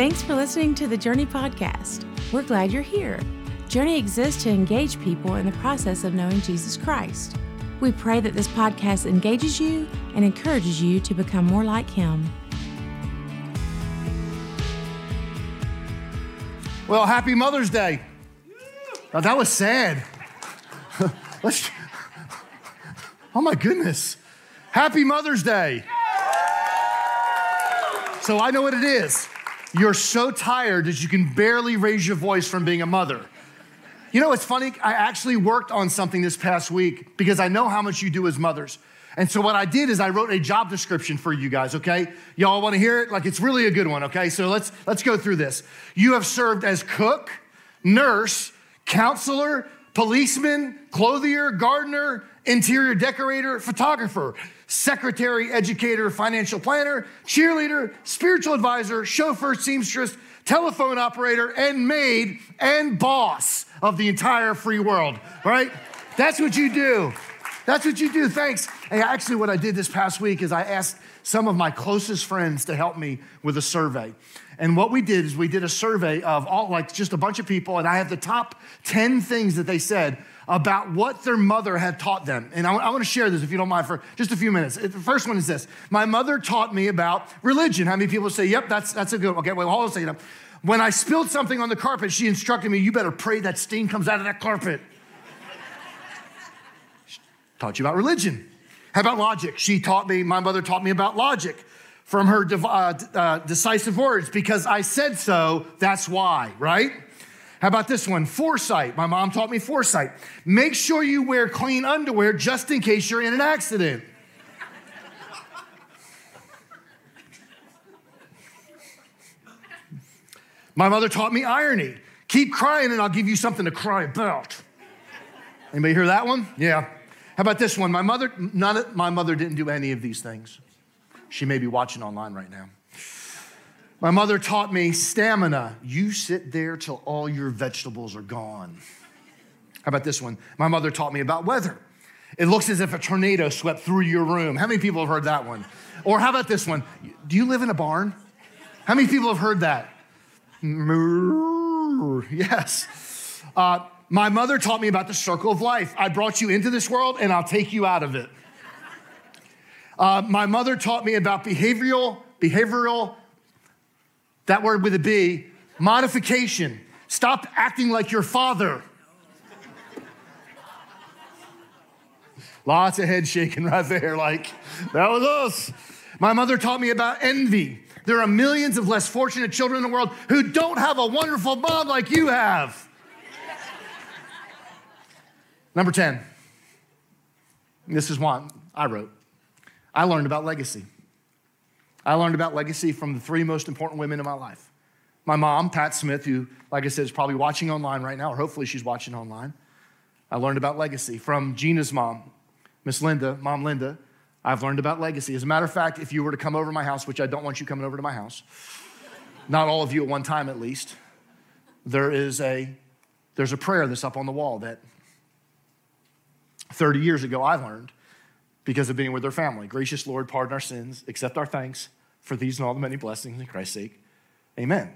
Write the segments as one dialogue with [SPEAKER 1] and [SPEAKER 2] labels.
[SPEAKER 1] Thanks for listening to the Journey Podcast. We're glad you're here. Journey exists to engage people in the process of knowing Jesus Christ. We pray that this podcast engages you and encourages you to become more like Him.
[SPEAKER 2] Well, happy Mother's Day. Oh, that was sad. Let's, oh my goodness. Happy Mother's Day. So I know what it is. You're so tired that you can barely raise your voice from being a mother. You know, it's funny. I actually worked on something this past week because I know how much you do as mothers. And so what I did is I wrote a job description for you guys, okay? Y'all want to hear it? Like it's really a good one, okay? So let's let's go through this. You have served as cook, nurse, counselor, policeman, clothier, gardener, interior decorator, photographer, secretary, educator, financial planner, cheerleader, spiritual advisor, chauffeur, seamstress, telephone operator, and maid and boss of the entire free world, right? That's what you do. That's what you do. Thanks. Hey, actually, what I did this past week is I asked some of my closest friends to help me with a survey. And what we did is we did a survey of all, like just a bunch of people, and I have the top 10 things that they said about what their mother had taught them. And I, I want to share this, if you don't mind, for just a few minutes. Uh, the first one is this My mother taught me about religion. How many people say, Yep, that's, that's a good one? Okay, well, hold on a second. When I spilled something on the carpet, she instructed me, You better pray that stain comes out of that carpet. taught you about religion. How about logic? She taught me, my mother taught me about logic from her uh, uh, decisive words because I said so, that's why, right? How about this one? Foresight. My mom taught me foresight. Make sure you wear clean underwear just in case you're in an accident. My mother taught me irony. Keep crying and I'll give you something to cry about. Anybody hear that one? Yeah. How about this one? My mother, none my mother didn't do any of these things. She may be watching online right now. My mother taught me stamina. You sit there till all your vegetables are gone. How about this one? My mother taught me about weather. It looks as if a tornado swept through your room. How many people have heard that one? Or how about this one? Do you live in a barn? How many people have heard that? Yes. Uh, my mother taught me about the circle of life. I brought you into this world and I'll take you out of it. Uh, my mother taught me about behavioral, behavioral that word with a B, modification. Stop acting like your father. Lots of head shaking right there, like, that was us. My mother taught me about envy. There are millions of less fortunate children in the world who don't have a wonderful mom like you have. Number 10. This is one I wrote. I learned about legacy. I learned about legacy from the three most important women in my life. My mom, Pat Smith, who, like I said, is probably watching online right now, or hopefully she's watching online. I learned about legacy from Gina's mom, Miss Linda, Mom Linda. I've learned about legacy. As a matter of fact, if you were to come over to my house, which I don't want you coming over to my house, not all of you at one time at least, there is a there's a prayer that's up on the wall that 30 years ago I learned because of being with their family. Gracious Lord, pardon our sins, accept our thanks for these and all the many blessings in Christ's sake. Amen.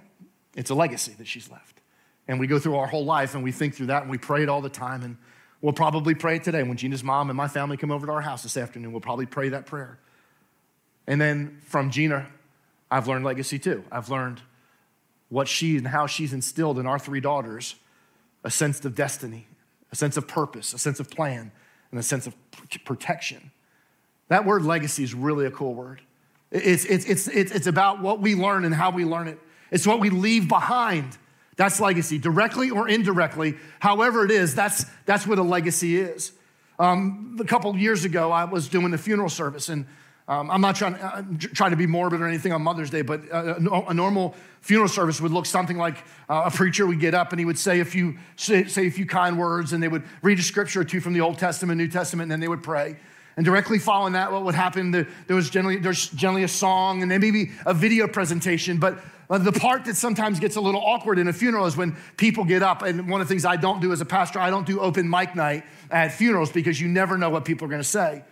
[SPEAKER 2] It's a legacy that she's left. And we go through our whole life and we think through that and we pray it all the time. And we'll probably pray it today. When Gina's mom and my family come over to our house this afternoon, we'll probably pray that prayer. And then from Gina, I've learned legacy too. I've learned what she and how she's instilled in our three daughters a sense of destiny, a sense of purpose, a sense of plan, and a sense of protection. That word legacy is really a cool word. It's, it's, it's, it's, about what we learn and how we learn it. It's what we leave behind. That's legacy, directly or indirectly. However, it is, that's, that's what a legacy is. Um, a couple years ago, I was doing a funeral service, and um, I'm not trying, uh, trying to be morbid or anything on Mother's Day, but a, a normal funeral service would look something like uh, a preacher would get up and he would say a few say, say, a few kind words, and they would read a scripture or two from the Old Testament, New Testament, and then they would pray. And directly following that, what would happen? There, there was generally there's generally a song and then maybe a video presentation. But uh, the part that sometimes gets a little awkward in a funeral is when people get up. And one of the things I don't do as a pastor, I don't do open mic night at funerals because you never know what people are going to say.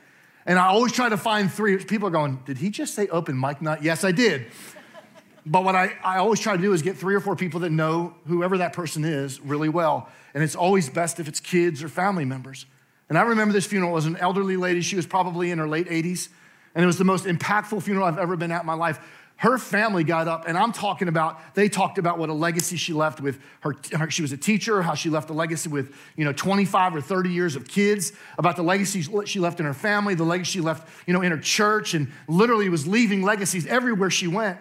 [SPEAKER 2] And I always try to find three people are going, Did he just say open mic night? Yes, I did. but what I, I always try to do is get three or four people that know whoever that person is really well. And it's always best if it's kids or family members. And I remember this funeral was an elderly lady. She was probably in her late 80s. And it was the most impactful funeral I've ever been at in my life. Her family got up, and I'm talking about, they talked about what a legacy she left with her, her, She was a teacher, how she left a legacy with, you know, 25 or 30 years of kids, about the legacy she left in her family, the legacy she left, you know, in her church, and literally was leaving legacies everywhere she went.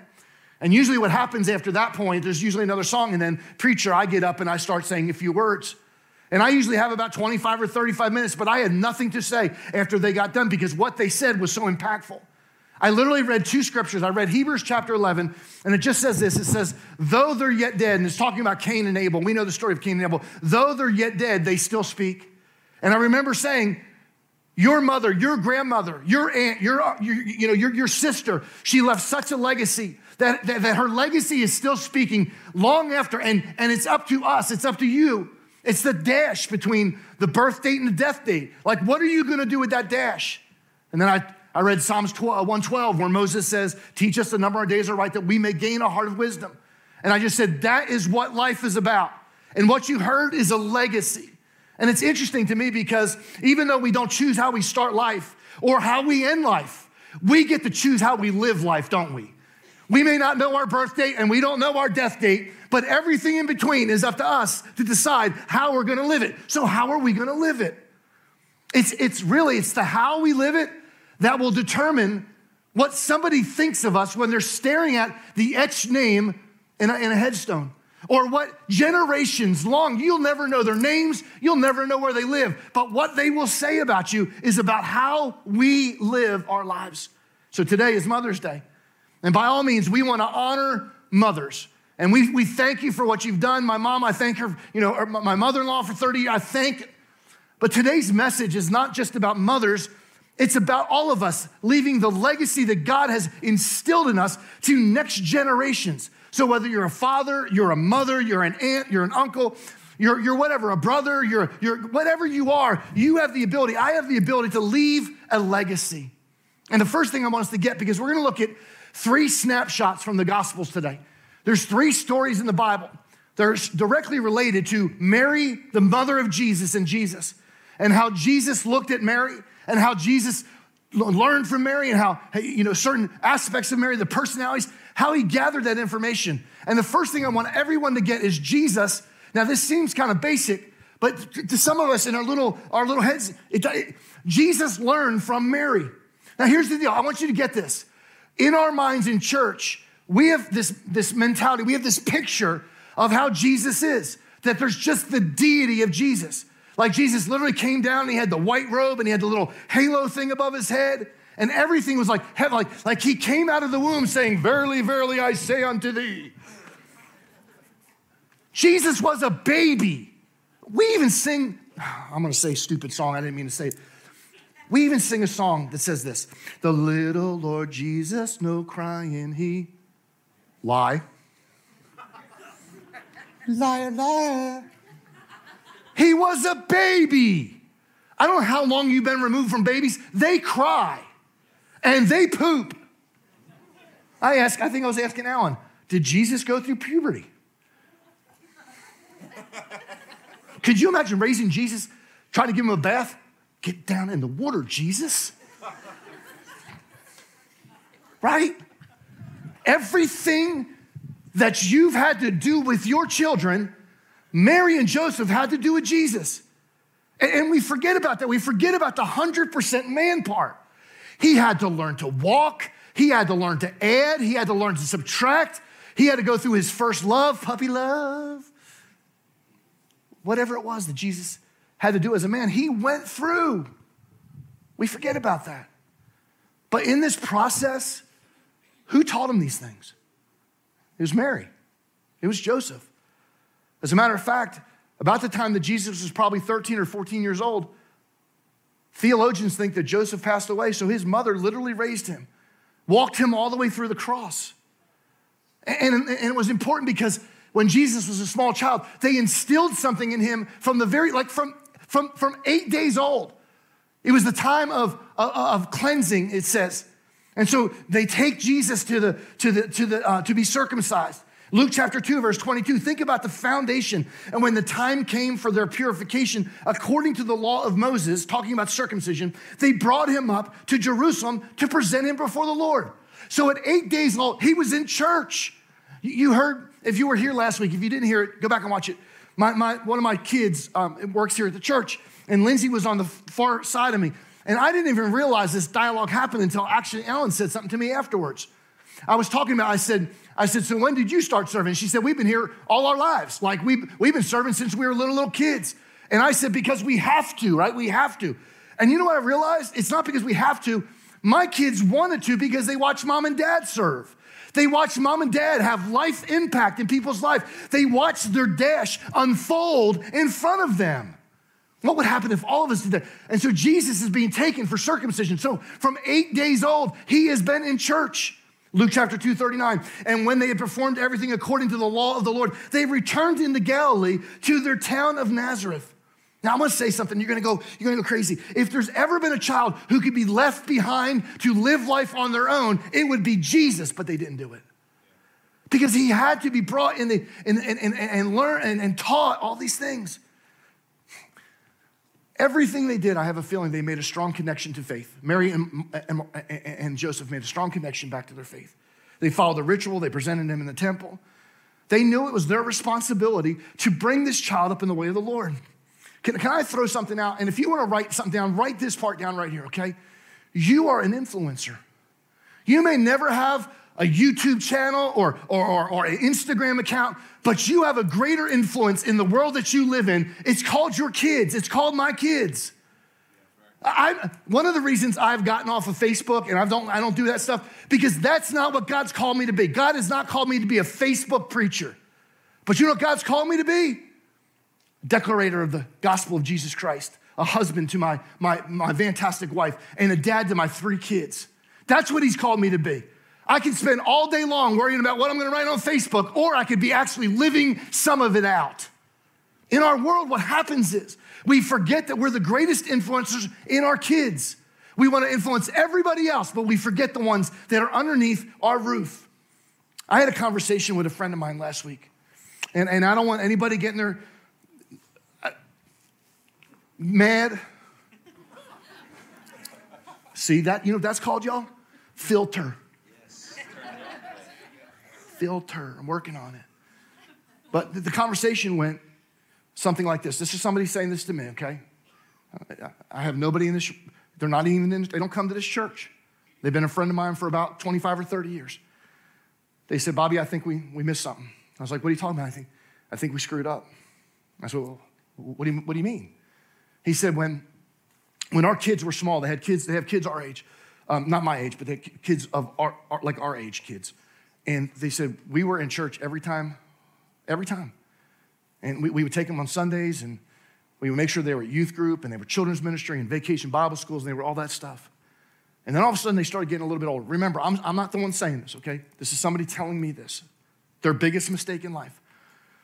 [SPEAKER 2] And usually, what happens after that point, there's usually another song, and then, preacher, I get up and I start saying a few words. And I usually have about 25 or 35 minutes, but I had nothing to say after they got done because what they said was so impactful. I literally read two scriptures. I read Hebrews chapter 11, and it just says this it says, Though they're yet dead, and it's talking about Cain and Abel. We know the story of Cain and Abel. Though they're yet dead, they still speak. And I remember saying, your mother, your grandmother, your aunt, your, your, you know, your, your sister, she left such a legacy that, that, that her legacy is still speaking long after, and, and it's up to us, it's up to you. It's the dash between the birth date and the death date. Like, what are you gonna do with that dash? And then I I read Psalms uh, 112 where Moses says, Teach us the number of days are right that we may gain a heart of wisdom. And I just said, That is what life is about. And what you heard is a legacy. And it's interesting to me because even though we don't choose how we start life or how we end life, we get to choose how we live life, don't we? We may not know our birth date and we don't know our death date, but everything in between is up to us to decide how we're gonna live it. So, how are we gonna live it? It's, it's really, it's the how we live it that will determine what somebody thinks of us when they're staring at the etched name in a, in a headstone. Or what generations long, you'll never know their names, you'll never know where they live, but what they will say about you is about how we live our lives. So today is Mother's Day. And by all means, we want to honor mothers. And we, we thank you for what you've done. My mom, I thank her, you know, er, my mother in law for 30 years, I thank. But today's message is not just about mothers, it's about all of us leaving the legacy that God has instilled in us to next generations. So, whether you're a father, you're a mother, you're an aunt, you're an uncle, you're, you're whatever, a brother, you're, you're whatever you are, you have the ability, I have the ability to leave a legacy. And the first thing I want us to get, because we're gonna look at three snapshots from the Gospels today. There's three stories in the Bible. They're directly related to Mary, the mother of Jesus, and Jesus, and how Jesus looked at Mary and how Jesus learned from Mary and how, you know, certain aspects of Mary, the personalities, how he gathered that information. And the first thing I want everyone to get is Jesus. Now, this seems kind of basic, but to some of us in our little, our little heads, it, it, Jesus learned from Mary. Now, here's the deal I want you to get this. In our minds in church, we have this, this mentality, we have this picture of how Jesus is, that there's just the deity of Jesus. Like Jesus literally came down and he had the white robe and he had the little halo thing above his head. And everything was like like, like he came out of the womb saying, Verily, verily, I say unto thee. Jesus was a baby. We even sing, I'm gonna say stupid song, I didn't mean to say it. We even sing a song that says this The little Lord Jesus, no crying he. Lie. liar, liar. He was a baby. I don't know how long you've been removed from babies. They cry and they poop. I asked, I think I was asking Alan, did Jesus go through puberty? Could you imagine raising Jesus, trying to give him a bath? Get down in the water, Jesus. Right? Everything that you've had to do with your children Mary and Joseph had to do with Jesus. And we forget about that. We forget about the 100% man part. He had to learn to walk, he had to learn to add, he had to learn to subtract, he had to go through his first love, puppy love. Whatever it was that Jesus had to do as a man, he went through. We forget about that. But in this process, who taught him these things? It was Mary, it was Joseph. As a matter of fact, about the time that Jesus was probably 13 or 14 years old, theologians think that Joseph passed away, so his mother literally raised him, walked him all the way through the cross. And, and, it was important because when Jesus was a small child, they instilled something in him from the very, like from, from, from eight days old. It was the time of, of, of cleansing, it says. And so they take Jesus to, the, to, the, to, the, uh, to be circumcised. Luke chapter 2, verse 22. Think about the foundation. And when the time came for their purification, according to the law of Moses, talking about circumcision, they brought him up to Jerusalem to present him before the Lord. So at eight days old, he was in church. You heard, if you were here last week, if you didn't hear it, go back and watch it. My, my, one of my kids um, works here at the church, and Lindsay was on the far side of me. And I didn't even realize this dialogue happened until actually Ellen said something to me afterwards. I was talking about, I said, I said, so when did you start serving? She said, we've been here all our lives. Like we've, we've been serving since we were little, little kids. And I said, because we have to, right? We have to. And you know what I realized? It's not because we have to. My kids wanted to because they watched mom and dad serve. They watched mom and dad have life impact in people's life. They watched their dash unfold in front of them. What would happen if all of us did that? And so Jesus is being taken for circumcision. So from eight days old, he has been in church. Luke chapter 2, 39. And when they had performed everything according to the law of the Lord, they returned into Galilee to their town of Nazareth. Now, I'm gonna say something, you're gonna go, you're gonna go crazy. If there's ever been a child who could be left behind to live life on their own, it would be Jesus, but they didn't do it. Because he had to be brought in the, and, and, and, and learn and, and taught all these things. Everything they did, I have a feeling they made a strong connection to faith. Mary and, and, and, Joseph made a strong connection back to their faith. They followed the ritual, they presented him in the temple. They knew it was their responsibility to bring this child up in the way of the Lord. Can, can I throw something out? And if you want to write something down, write this part down right here, okay? You are an influencer. You may never have a YouTube channel or, or, or, or, an Instagram account, but you have a greater influence in the world that you live in. It's called your kids, it's called my kids. I, one of the reasons I've gotten off of Facebook and I don't, I don't do that stuff because that's not what God's called me to be. God has not called me to be a Facebook preacher. But you know what God's called me to be? A Declarator of the gospel of Jesus Christ, a husband to my, my, my fantastic wife, and a dad to my three kids. That's what He's called me to be. I could spend all day long worrying about what I'm gonna write on Facebook, or I could be actually living some of it out. In our world, what happens is we forget that we're the greatest influencers in our kids. We wanna influence everybody else, but we forget the ones that are underneath our roof. I had a conversation with a friend of mine last week, and, and I don't want anybody getting their uh, mad. See that? You know that's called, y'all? Filter filter. I'm working on it. But the conversation went something like this. This is somebody saying this to me, okay? I have nobody in this, they're not even in, they don't come to this church. They've been a friend of mine for about 25 or 30 years. They said, Bobby, I think we, we missed something. I was like, what are you talking about? I think, I think we screwed up. I said, well, what do you, what do you mean? He said, when, when our kids were small, they had kids, they have kids our age, um, not my age, but they kids of our, our, like our age kids. And they said, we were in church every time, every time. And we, we would take them on Sundays and we would make sure they were youth group and they were children's ministry and vacation Bible schools and they were all that stuff. And then all of a sudden they started getting a little bit older. Remember, I'm, I'm not the one saying this, okay? This is somebody telling me this. Their biggest mistake in life.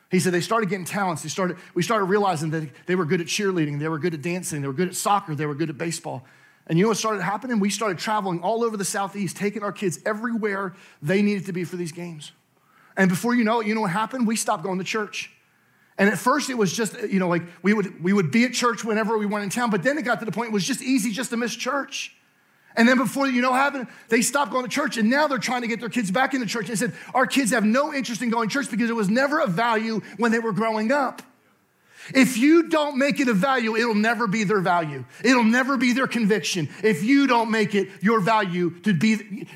[SPEAKER 2] He said they started getting talents. They started, we started realizing that they were good at cheerleading, they were good at dancing, they were good at soccer, they were good at baseball. And you know what started happening? We started traveling all over the Southeast, taking our kids everywhere they needed to be for these games. And before you know it, you know what happened? We stopped going to church. And at first it was just, you know, like we would, we would be at church whenever we went in town, but then it got to the point it was just easy just to miss church. And then before you know what happened, they stopped going to church and now they're trying to get their kids back into church. And said, our kids have no interest in going to church because it was never a value when they were growing up. If you don't make it a value, it'll never be their value. It'll never be their conviction. If you don't make it your value to be,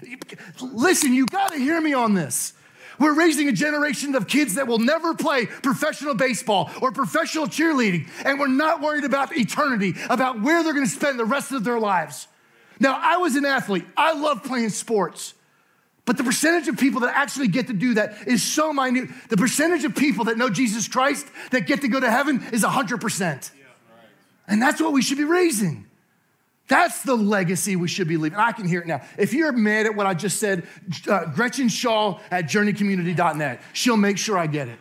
[SPEAKER 2] listen, you gotta hear me on this. We're raising a generation of kids that will never play professional baseball or professional cheerleading, and we're not worried about eternity, about where they're gonna spend the rest of their lives. Now, I was an athlete, I love playing sports. But the percentage of people that actually get to do that is so minute. The percentage of people that know Jesus Christ that get to go to heaven is 100%. And that's what we should be raising. That's the legacy we should be leaving. I can hear it now. If you're mad at what I just said, uh, Gretchen Shaw at journeycommunity.net, she'll make sure I get it.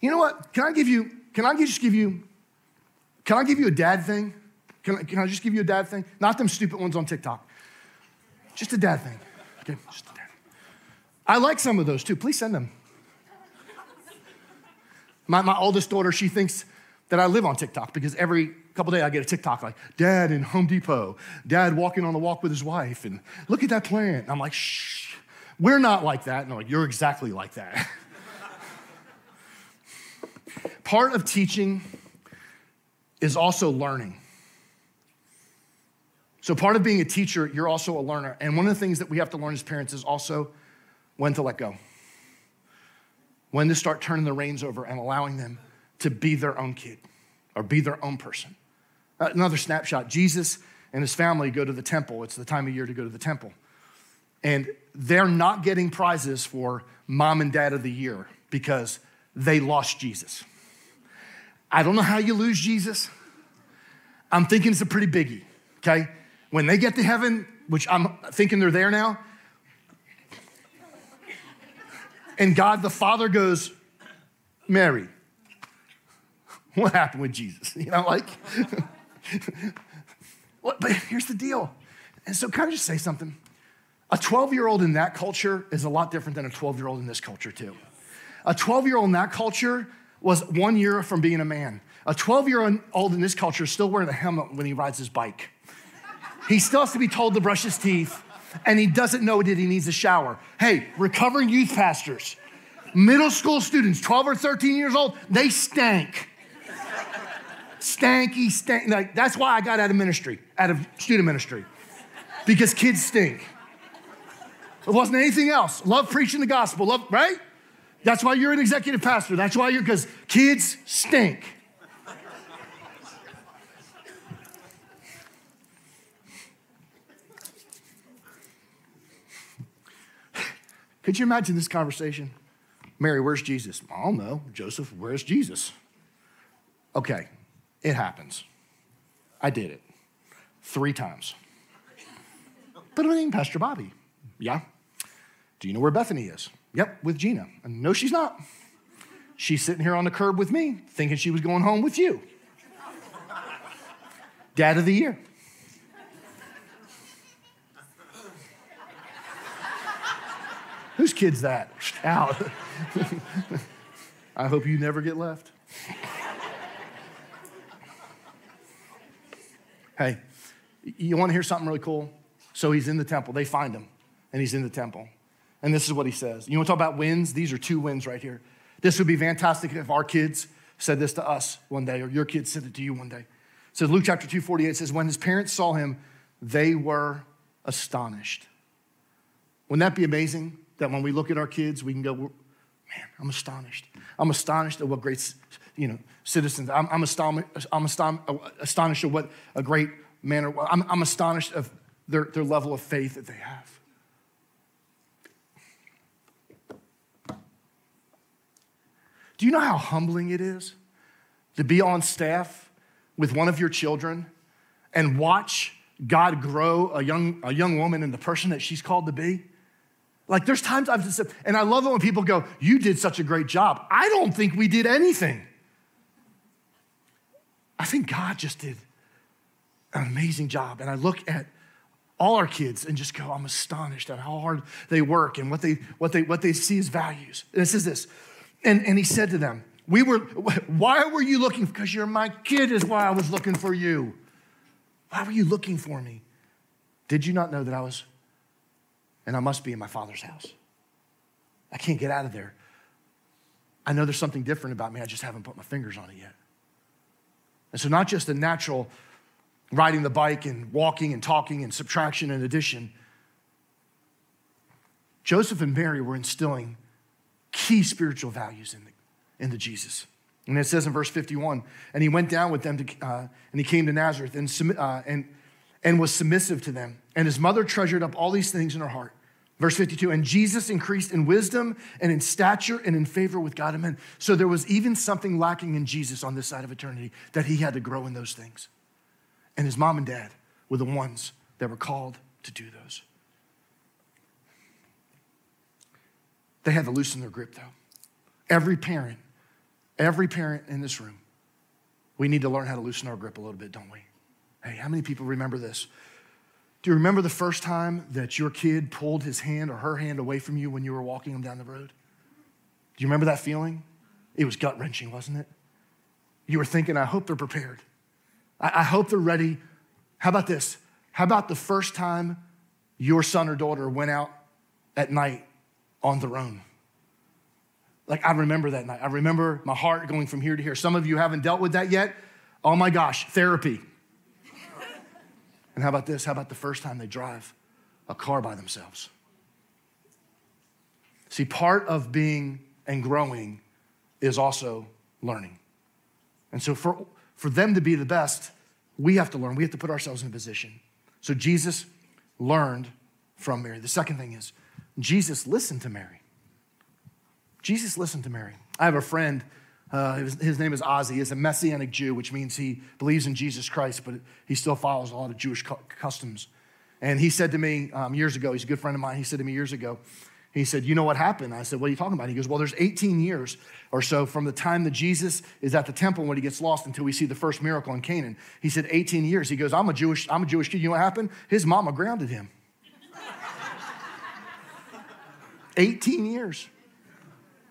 [SPEAKER 2] You know what? Can I give you, can I just give you, can I give you a dad thing? Can I, can I just give you a dad thing? Not them stupid ones on TikTok. Just a dad thing. Okay, just a dad. I like some of those too. Please send them. My, my oldest daughter, she thinks that I live on TikTok because every couple days I get a TikTok like, Dad in Home Depot, Dad walking on the walk with his wife, and look at that plant. And I'm like, shh, we're not like that. And I'm like, you're exactly like that. Part of teaching is also learning. So, part of being a teacher, you're also a learner. And one of the things that we have to learn as parents is also when to let go, when to start turning the reins over and allowing them to be their own kid or be their own person. Uh, another snapshot Jesus and his family go to the temple. It's the time of year to go to the temple. And they're not getting prizes for mom and dad of the year because they lost Jesus. I don't know how you lose Jesus. I'm thinking it's a pretty biggie, okay? When they get to heaven, which I'm thinking they're there now, and God the Father goes, Mary, what happened with Jesus? You know, like, but here's the deal. And so, can I just say something? A 12 year old in that culture is a lot different than a 12 year old in this culture, too. A 12 year old in that culture was one year from being a man. A 12 year old in this culture is still wearing a helmet when he rides his bike. He still has to be told to brush his teeth, and he doesn't know that he needs a shower. Hey, recovering youth pastors, middle school students, 12 or 13 years old, they stank. Stanky, stank. Like, that's why I got out of ministry, out of student ministry, because kids stink. It wasn't anything else. Love preaching the gospel, love, right? That's why you're an executive pastor. That's why you're, because kids stink. Could you imagine this conversation? Mary, where's Jesus? I don't know. Joseph, where's Jesus? Okay, it happens. I did it three times. But I mean, Pastor Bobby, yeah. Do you know where Bethany is? Yep, with Gina. And no, she's not. She's sitting here on the curb with me, thinking she was going home with you. Dad of the year. Whose kid's that? Out. I hope you never get left. hey, you want to hear something really cool? So he's in the temple. They find him, and he's in the temple. And this is what he says. You want to talk about wins? These are two wins right here. This would be fantastic if our kids said this to us one day, or your kids said it to you one day. So Luke chapter 2, 48 says, When his parents saw him, they were astonished. Wouldn't that be amazing? That when we look at our kids, we can go, man, I'm astonished. I'm astonished at what great, you know, citizens. I'm, I'm, astonished, I'm astonished at what a great man. I'm, I'm astonished of their, their level of faith that they have. Do you know how humbling it is to be on staff with one of your children and watch God grow a young, a young woman in the person that she's called to be? Like there's times I've just, and I love it when people go, You did such a great job. I don't think we did anything. I think God just did an amazing job. And I look at all our kids and just go, I'm astonished at how hard they work and what they, what they, what they see as values. And it says this, and, and he said to them, we were, why were you looking? Because you're my kid is why I was looking for you. Why were you looking for me? Did you not know that I was and I must be in my father's house. I can't get out of there. I know there's something different about me, I just haven't put my fingers on it yet. And so, not just the natural riding the bike and walking and talking and subtraction and addition, Joseph and Mary were instilling key spiritual values in the, in the Jesus. And it says in verse 51 and he went down with them to, uh, and he came to Nazareth and, uh, and and was submissive to them. And his mother treasured up all these things in her heart. Verse 52 And Jesus increased in wisdom and in stature and in favor with God and men. So there was even something lacking in Jesus on this side of eternity that he had to grow in those things. And his mom and dad were the ones that were called to do those. They had to loosen their grip, though. Every parent, every parent in this room, we need to learn how to loosen our grip a little bit, don't we? Hey, how many people remember this? Do you remember the first time that your kid pulled his hand or her hand away from you when you were walking them down the road? Do you remember that feeling? It was gut wrenching, wasn't it? You were thinking, I hope they're prepared. I, I hope they're ready. How about this? How about the first time your son or daughter went out at night on their own? Like, I remember that night. I remember my heart going from here to here. Some of you haven't dealt with that yet. Oh my gosh, therapy. And how about this? How about the first time they drive a car by themselves? See, part of being and growing is also learning. And so, for, for them to be the best, we have to learn. We have to put ourselves in a position. So, Jesus learned from Mary. The second thing is, Jesus listened to Mary. Jesus listened to Mary. I have a friend, uh, his, his, name is Ozzy. He's a Messianic Jew, which means he believes in Jesus Christ, but he still follows a lot of Jewish cu- customs. And he said to me um, years ago, he's a good friend of mine, he said to me years ago, he said, You know what happened? I said, What are you talking about? He goes, Well, there's 18 years or so from the time that Jesus is at the temple when he gets lost until we see the first miracle in Canaan. He said, 18 years. He goes, I'm a Jewish, I'm a Jewish kid. You know what happened? His mama grounded him. 18 years.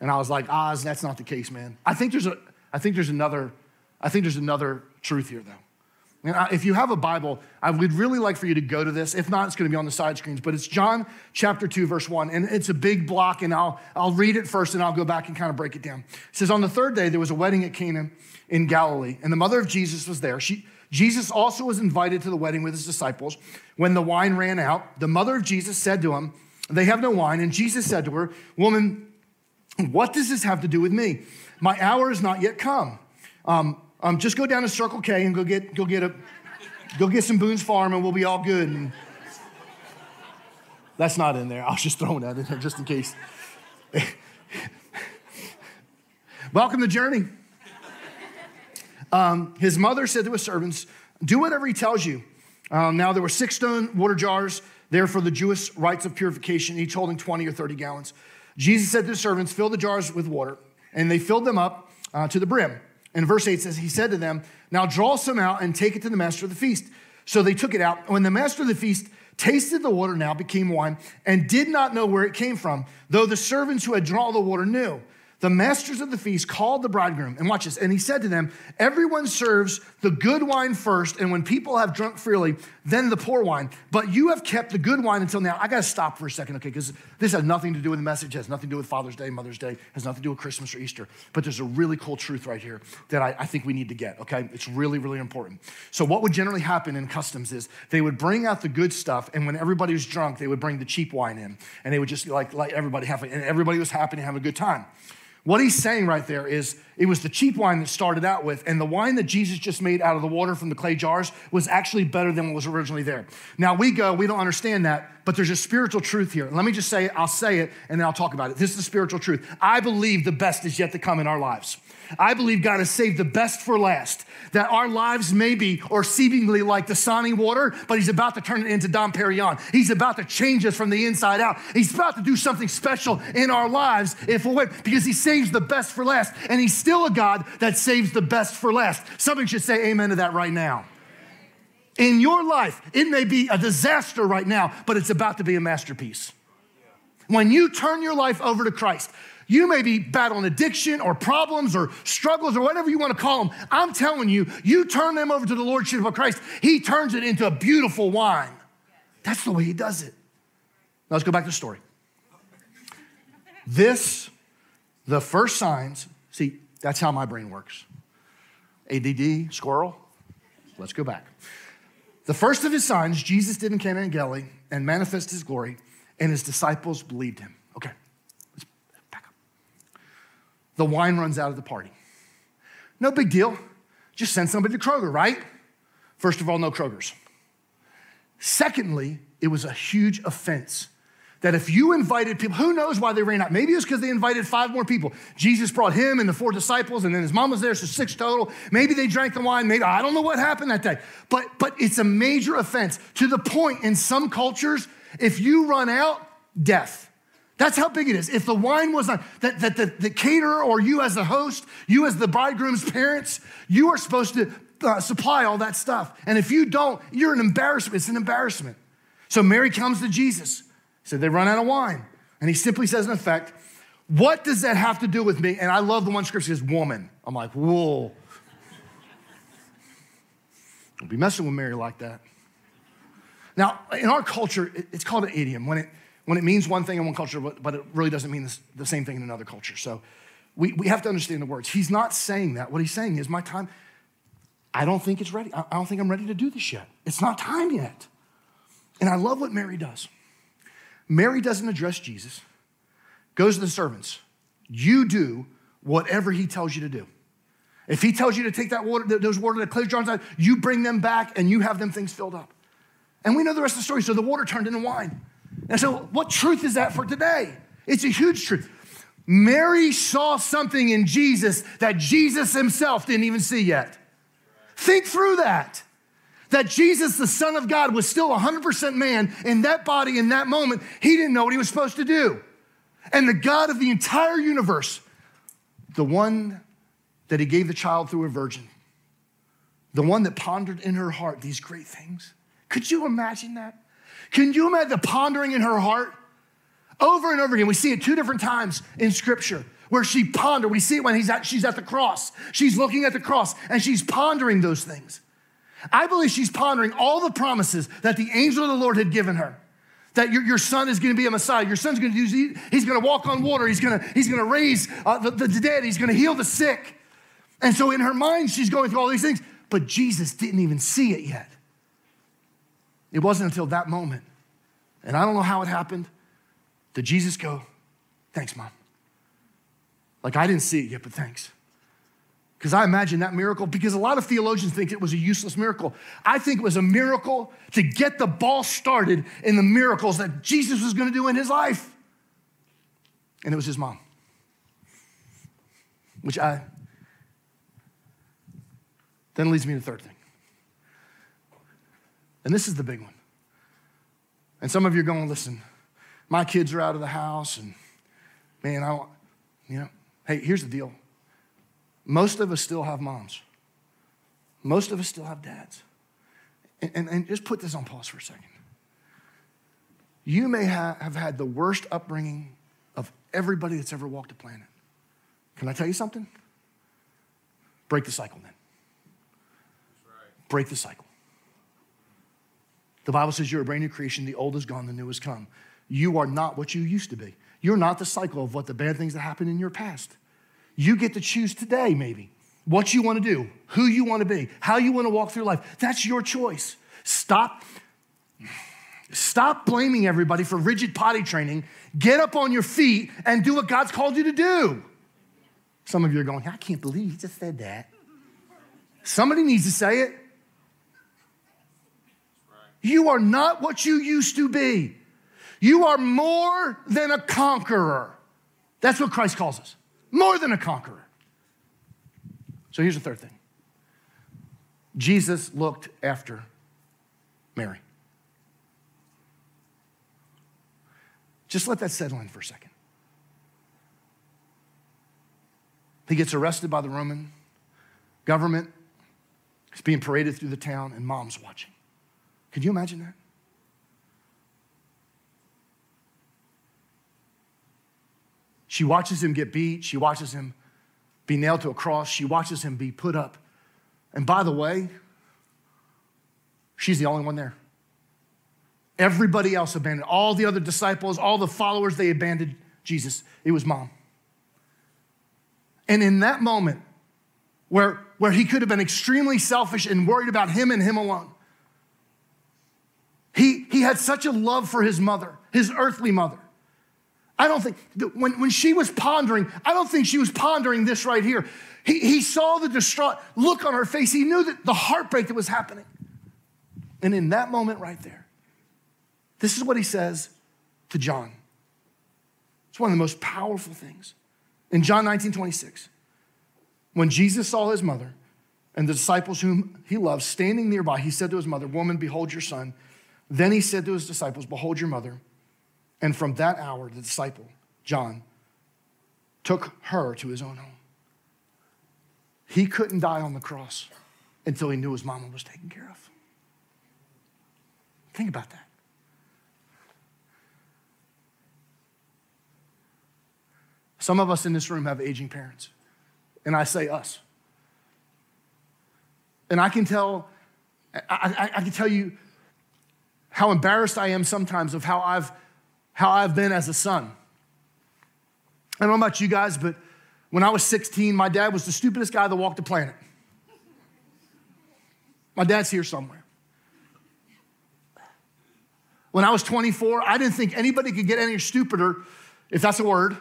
[SPEAKER 2] And I was like, Oz, that's not the case, man. I think there's a, I think there's another, I think there's another truth here, though. And if you have a Bible, I would really like for you to go to this. If not, it's going to be on the side screens. But it's John chapter 2, verse 1. And it's a big block, and I'll, I'll read it first and I'll go back and kind of break it down. It says, On the third day, there was a wedding at Cana in Galilee, and the mother of Jesus was there. She, Jesus also was invited to the wedding with his disciples. When the wine ran out, the mother of Jesus said to him, They have no wine. And Jesus said to her, Woman, what does this have to do with me? My hour has not yet come. Um, um, just go down to Circle K and go get, go get a, go get some Boone's Farm and we'll be all good. And that's not in there. I was just throwing that in there just in case. Welcome to Journey. Um, his mother said to his servants, Do whatever he tells you. Um, now, there were six stone water jars there for the Jewish rites of purification, each holding 20 or 30 gallons. Jesus said to the servants, Fill the jars with water. And they filled them up uh, to the brim. And verse 8 says, He said to them, Now draw some out and take it to the master of the feast. So they took it out. And when the master of the feast tasted the water now became wine and did not know where it came from, though the servants who had drawn the water knew the masters of the feast called the bridegroom, and watch this, and he said to them, Everyone serves the good wine first, and when people have drunk freely, then the poor wine. But you have kept the good wine until now. I gotta stop for a second, okay, because this has nothing to do with the message, has nothing to do with Father's Day, Mother's Day, has nothing to do with Christmas or Easter. But there's a really cool truth right here that I, I think we need to get, okay? It's really, really important. So, what would generally happen in customs is they would bring out the good stuff, and when everybody was drunk, they would bring the cheap wine in, and they would just like let everybody have it, and everybody was happy to have a good time. What he's saying right there is it was the cheap wine that started out with, and the wine that Jesus just made out of the water from the clay jars was actually better than what was originally there. Now we go, we don't understand that, but there's a spiritual truth here. Let me just say I'll say it, and then I'll talk about it. This is the spiritual truth. I believe the best is yet to come in our lives. I believe God has saved the best for last. That our lives may be or seemingly like the Dasani water, but He's about to turn it into Dom Perignon. He's about to change us from the inside out. He's about to do something special in our lives if wait, because He saves the best for last. And He's still a God that saves the best for last. Somebody should say amen to that right now. In your life, it may be a disaster right now, but it's about to be a masterpiece. When you turn your life over to Christ, you may be battling addiction or problems or struggles or whatever you want to call them. I'm telling you, you turn them over to the Lordship of Christ, He turns it into a beautiful wine. That's the way He does it. Now let's go back to the story. This, the first signs, see, that's how my brain works. ADD, squirrel. Let's go back. The first of his signs, Jesus did in Cana and Galilee and manifest his glory, and his disciples believed him. Okay. The wine runs out of the party. No big deal. Just send somebody to Kroger, right? First of all, no Krogers. Secondly, it was a huge offense that if you invited people, who knows why they ran out? Maybe it's because they invited five more people. Jesus brought him and the four disciples, and then his mom was there, so six total. Maybe they drank the wine. Maybe I don't know what happened that day. But but it's a major offense to the point in some cultures, if you run out, death. That's how big it is. If the wine was not, that, that the, the caterer or you as the host, you as the bridegroom's parents, you are supposed to uh, supply all that stuff. And if you don't, you're an embarrassment. It's an embarrassment. So Mary comes to Jesus. Said they run out of wine. And he simply says, in effect, what does that have to do with me? And I love the one scripture says, woman. I'm like, whoa. Don't be messing with Mary like that. Now, in our culture, it's called an idiom when it, when it means one thing in one culture, but it really doesn't mean the same thing in another culture. So we, we have to understand the words. He's not saying that. What he's saying is, my time, I don't think it's ready. I don't think I'm ready to do this yet. It's not time yet. And I love what Mary does. Mary doesn't address Jesus, goes to the servants. You do whatever he tells you to do. If he tells you to take that water, those water that cleanse jars you bring them back and you have them things filled up. And we know the rest of the story. So the water turned into wine. And so, what truth is that for today? It's a huge truth. Mary saw something in Jesus that Jesus himself didn't even see yet. Think through that. That Jesus, the Son of God, was still 100% man in that body in that moment. He didn't know what he was supposed to do. And the God of the entire universe, the one that he gave the child through a virgin, the one that pondered in her heart these great things. Could you imagine that? Can you imagine the pondering in her heart? Over and over again, we see it two different times in scripture where she pondered. We see it when he's at, she's at the cross. She's looking at the cross and she's pondering those things. I believe she's pondering all the promises that the angel of the Lord had given her. That your, your son is going to be a Messiah. Your son's going to do, he's going to walk on water. He's going to, he's going to raise uh, the, the dead. He's going to heal the sick. And so in her mind, she's going through all these things, but Jesus didn't even see it yet. It wasn't until that moment, and I don't know how it happened, did Jesus go, Thanks, mom. Like I didn't see it yet, but thanks. Because I imagine that miracle, because a lot of theologians think it was a useless miracle. I think it was a miracle to get the ball started in the miracles that Jesus was going to do in his life. And it was his mom, which I then leads me to the third thing. And this is the big one. And some of you are going, listen, my kids are out of the house, and man, I want, you know, hey, here's the deal. Most of us still have moms. Most of us still have dads. And, and, and just put this on pause for a second. You may ha- have had the worst upbringing of everybody that's ever walked the planet. Can I tell you something? Break the cycle then. Break the cycle. The Bible says you're a brand new creation. The old is gone, the new has come. You are not what you used to be. You're not the cycle of what the bad things that happened in your past. You get to choose today, maybe, what you want to do, who you want to be, how you want to walk through life. That's your choice. Stop. Stop blaming everybody for rigid potty training. Get up on your feet and do what God's called you to do. Some of you are going, I can't believe he just said that. Somebody needs to say it. You are not what you used to be. You are more than a conqueror. That's what Christ calls us more than a conqueror. So here's the third thing Jesus looked after Mary. Just let that settle in for a second. He gets arrested by the Roman government. He's being paraded through the town, and mom's watching. Could you imagine that? She watches him get beat. She watches him be nailed to a cross. She watches him be put up. And by the way, she's the only one there. Everybody else abandoned. All the other disciples, all the followers, they abandoned Jesus. It was mom. And in that moment, where, where he could have been extremely selfish and worried about him and him alone, he, he had such a love for his mother, his earthly mother. I don't think, when, when she was pondering, I don't think she was pondering this right here. He, he saw the distraught look on her face. He knew that the heartbreak that was happening. And in that moment right there, this is what he says to John. It's one of the most powerful things. In John 19 26, when Jesus saw his mother and the disciples whom he loved standing nearby, he said to his mother, Woman, behold your son. Then he said to his disciples, Behold your mother. And from that hour, the disciple, John, took her to his own home. He couldn't die on the cross until he knew his mama was taken care of. Think about that. Some of us in this room have aging parents, and I say us. And I can tell, I, I, I, can tell you how embarrassed I am sometimes of how I've, how I've been as a son. I don't know about you guys, but when I was 16, my dad was the stupidest guy that walked the planet. My dad's here somewhere. When I was 24, I didn't think anybody could get any stupider, if that's a word,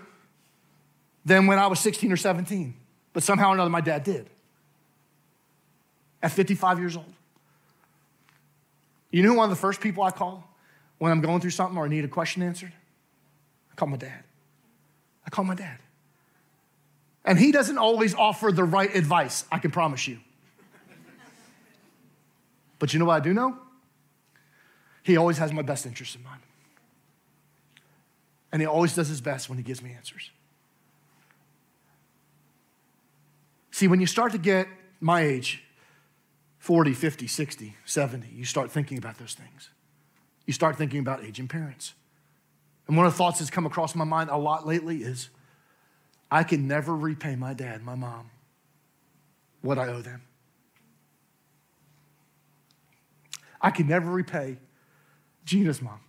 [SPEAKER 2] than when I was 16 or 17. But somehow or another, my dad did. At 55 years old. You know one of the first people I call when I'm going through something or I need a question answered? I call my dad. I call my dad. And he doesn't always offer the right advice, I can promise you. But you know what I do know? He always has my best interest in mind. And he always does his best when he gives me answers. See, when you start to get my age, 40, 50, 60, 70, you start thinking about those things. You start thinking about aging parents. And one of the thoughts that's come across my mind a lot lately is I can never repay my dad, my mom, what I owe them. I can never repay Gina's mom,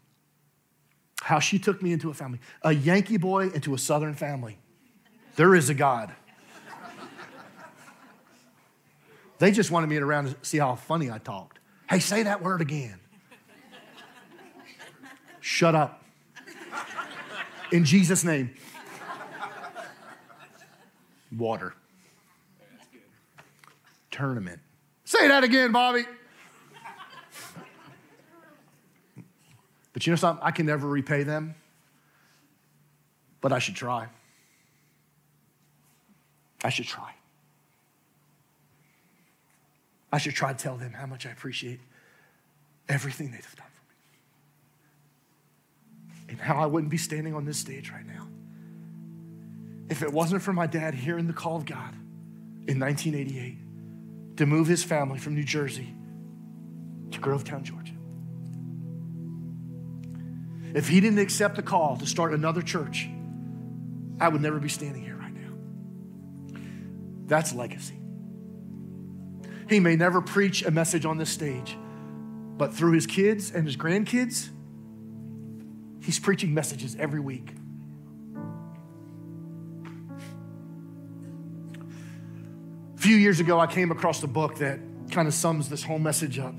[SPEAKER 2] how she took me into a family, a Yankee boy into a Southern family. There is a God. They just wanted me around to see how funny I talked. Hey, say that word again. Shut up. In Jesus' name. Water. Tournament. Say that again, Bobby. But you know something? I can never repay them, but I should try. I should try. I should try to tell them how much I appreciate everything they've done for me. And how I wouldn't be standing on this stage right now if it wasn't for my dad hearing the call of God in 1988 to move his family from New Jersey to Grovetown, Georgia. If he didn't accept the call to start another church, I would never be standing here right now. That's legacy. He may never preach a message on this stage, but through his kids and his grandkids, he's preaching messages every week. A few years ago, I came across a book that kind of sums this whole message up.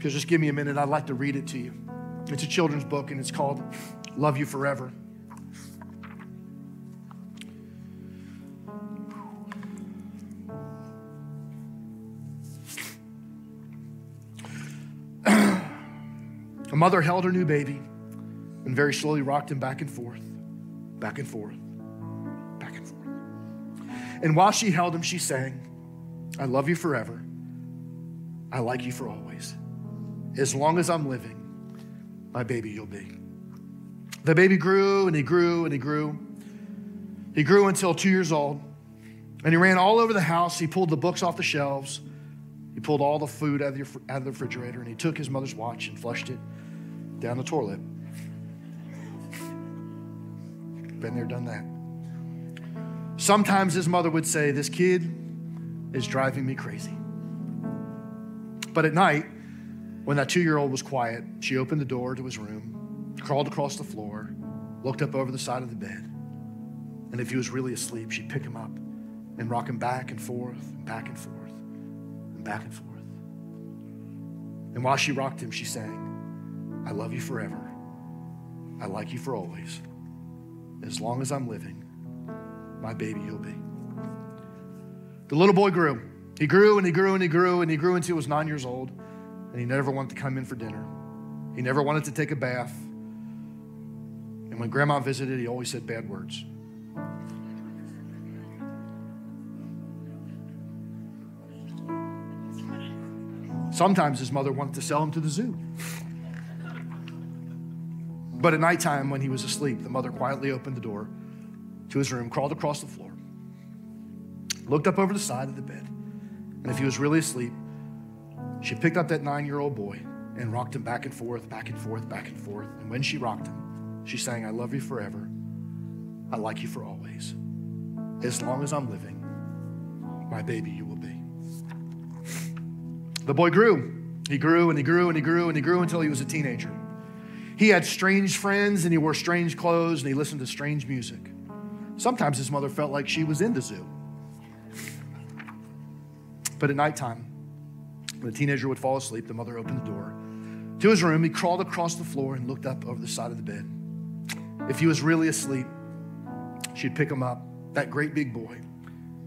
[SPEAKER 2] You'll just give me a minute, I'd like to read it to you. It's a children's book and it's called Love You Forever. Mother held her new baby and very slowly rocked him back and forth, back and forth, back and forth. And while she held him, she sang, I love you forever. I like you for always. As long as I'm living, my baby you'll be. The baby grew and he grew and he grew. He grew until two years old. And he ran all over the house. He pulled the books off the shelves. He pulled all the food out of, the, refrigerator and he took his mother's watch and flushed it down the toilet. Been there, done that. Sometimes his mother would say, This kid is driving me crazy. But at night, when that two year old was quiet, she opened the door to his room, crawled across the floor, looked up over the side of the bed. And if he was really asleep, she'd pick him up and rock him back and forth, and back and forth, and back and forth. And while she rocked him, she sang, I love you forever. I like you for always. As long as I'm living, my baby you'll be. The little boy grew. He grew and he grew and he grew and he grew until he was nine years old and he never wanted to come in for dinner. He never wanted to take a bath. And when grandma visited, he always said bad words. Sometimes his mother wanted to sell him to the zoo. But at nighttime, when he was asleep, the mother quietly opened the door to his room, crawled across the floor, looked up over the side of the bed, And if he was really asleep, she picked up that nine year old boy and rocked him back and forth, back and forth, back and forth. And when she rocked him, she sang, I love you forever. I like you for always. As long as I'm living, my baby you will be. The boy grew. He grew and he grew and he grew and he grew until he was a teenager. He had strange friends and he wore strange clothes and he listened to strange music. Sometimes his mother felt like she was in the zoo. But at nighttime, when the teenager would fall asleep, the mother opened the door to his room. He crawled across the floor and looked up over the side of the bed. If he was really asleep, she'd pick him up, that great big boy,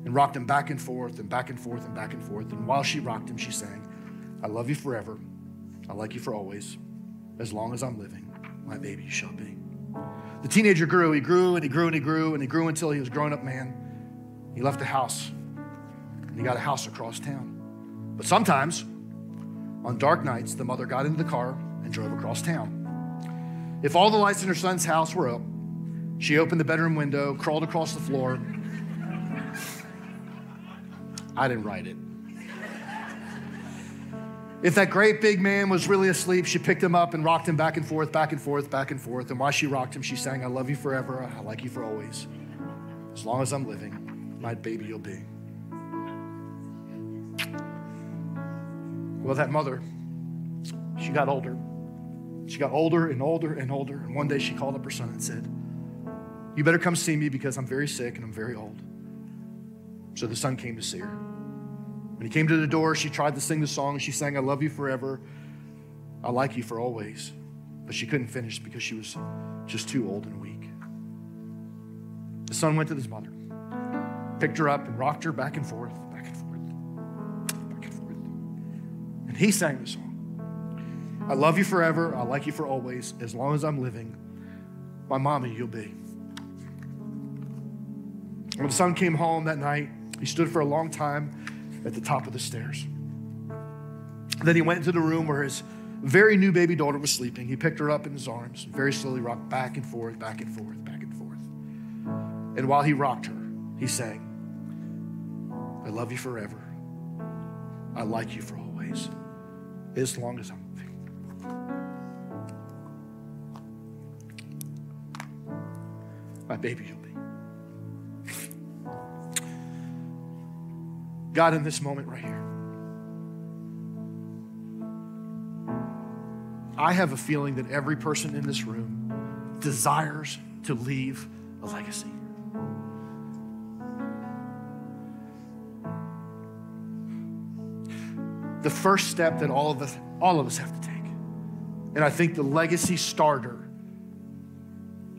[SPEAKER 2] and rocked him back and forth and back and forth and back and forth. And while she rocked him, she sang, I love you forever. I like you for always. As long as I'm living, my baby shall be. The teenager grew. He grew and he grew and he grew and he grew until he was a grown up man. He left the house and he got a house across town. But sometimes, on dark nights, the mother got into the car and drove across town. If all the lights in her son's house were up, she opened the bedroom window, crawled across the floor. I didn't write it. If that great big man was really asleep, she picked him up and rocked him back and forth, back and forth, back and forth. And while she rocked him, she sang, I love you forever. I like you for always. As long as I'm living, my baby you'll be. Well, that mother, she got older. She got older and older and older. And one day she called up her son and said, You better come see me because I'm very sick and I'm very old. So the son came to see her. When he came to the door, she tried to sing the song. She sang, I love you forever. I like you for always. But she couldn't finish because she was just too old and weak. The son went to his mother, picked her up, and rocked her back and forth, back and forth, back and forth. And he sang the song I love you forever. I like you for always. As long as I'm living, my mommy you'll be. When the son came home that night, he stood for a long time at the top of the stairs. Then he went into the room where his very new baby daughter was sleeping. He picked her up in his arms, and very slowly rocked back and forth, back and forth, back and forth. And while he rocked her, he sang, I love you forever. I like you for always, as long as I'm living. My baby, God, in this moment right here, I have a feeling that every person in this room desires to leave a legacy. The first step that all of us, all of us have to take, and I think the legacy starter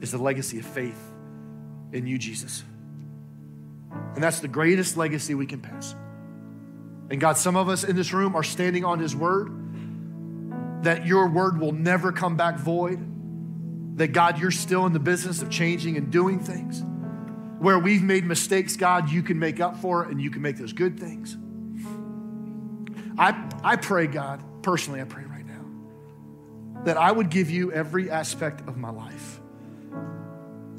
[SPEAKER 2] is the legacy of faith in you, Jesus. And that's the greatest legacy we can pass. And God, some of us in this room are standing on His word, that your word will never come back void, that God, you're still in the business of changing and doing things. Where we've made mistakes, God, you can make up for it and you can make those good things. I, I pray, God, personally, I pray right now, that I would give you every aspect of my life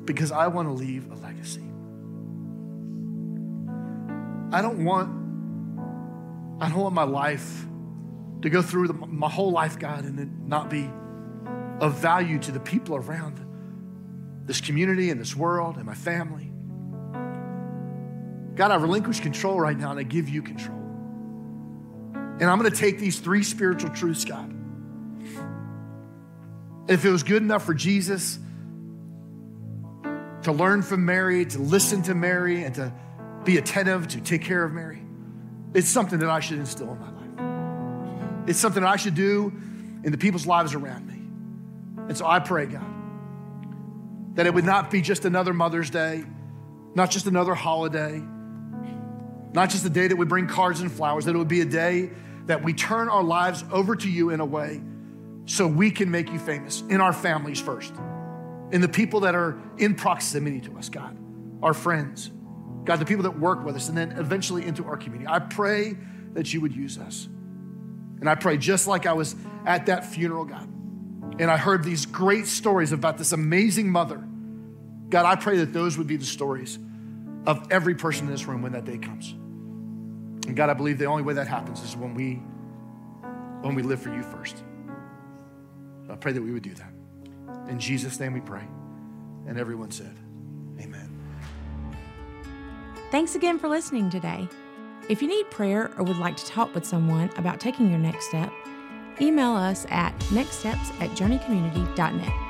[SPEAKER 2] because I want to leave a legacy. I don't want I don't want my life to go through the, my whole life, God, and it not be of value to the people around this community and this world and my family. God, I relinquish control right now and I give you control. And I'm going to take these three spiritual truths, God. If it was good enough for Jesus to learn from Mary, to listen to Mary, and to be attentive, to take care of Mary, it's something that I should instill in my life. It's something I should do in the people's lives around me. And so I pray, God, that it would not be just another Mother's Day, not just another holiday, not just a day that we bring cards and flowers, that it would be a day that we turn our lives over to you in a way so we can make you famous in our families first, in the people that are in proximity to us, God, our friends, God, the people that work with us, and then eventually into our community. I pray that you would use us. And I pray just like I was at that funeral, God, and I heard these great stories about this amazing mother. God, I pray that those would be the stories of every person in this room when that day comes. And God, I believe the only way that happens is when we when we live for you first. I pray that we would do that. In Jesus' name we pray. And everyone said.
[SPEAKER 1] Thanks again for listening today. If you need prayer or would like to talk with someone about taking your next step, email us at nextsteps at journeycommunity.net.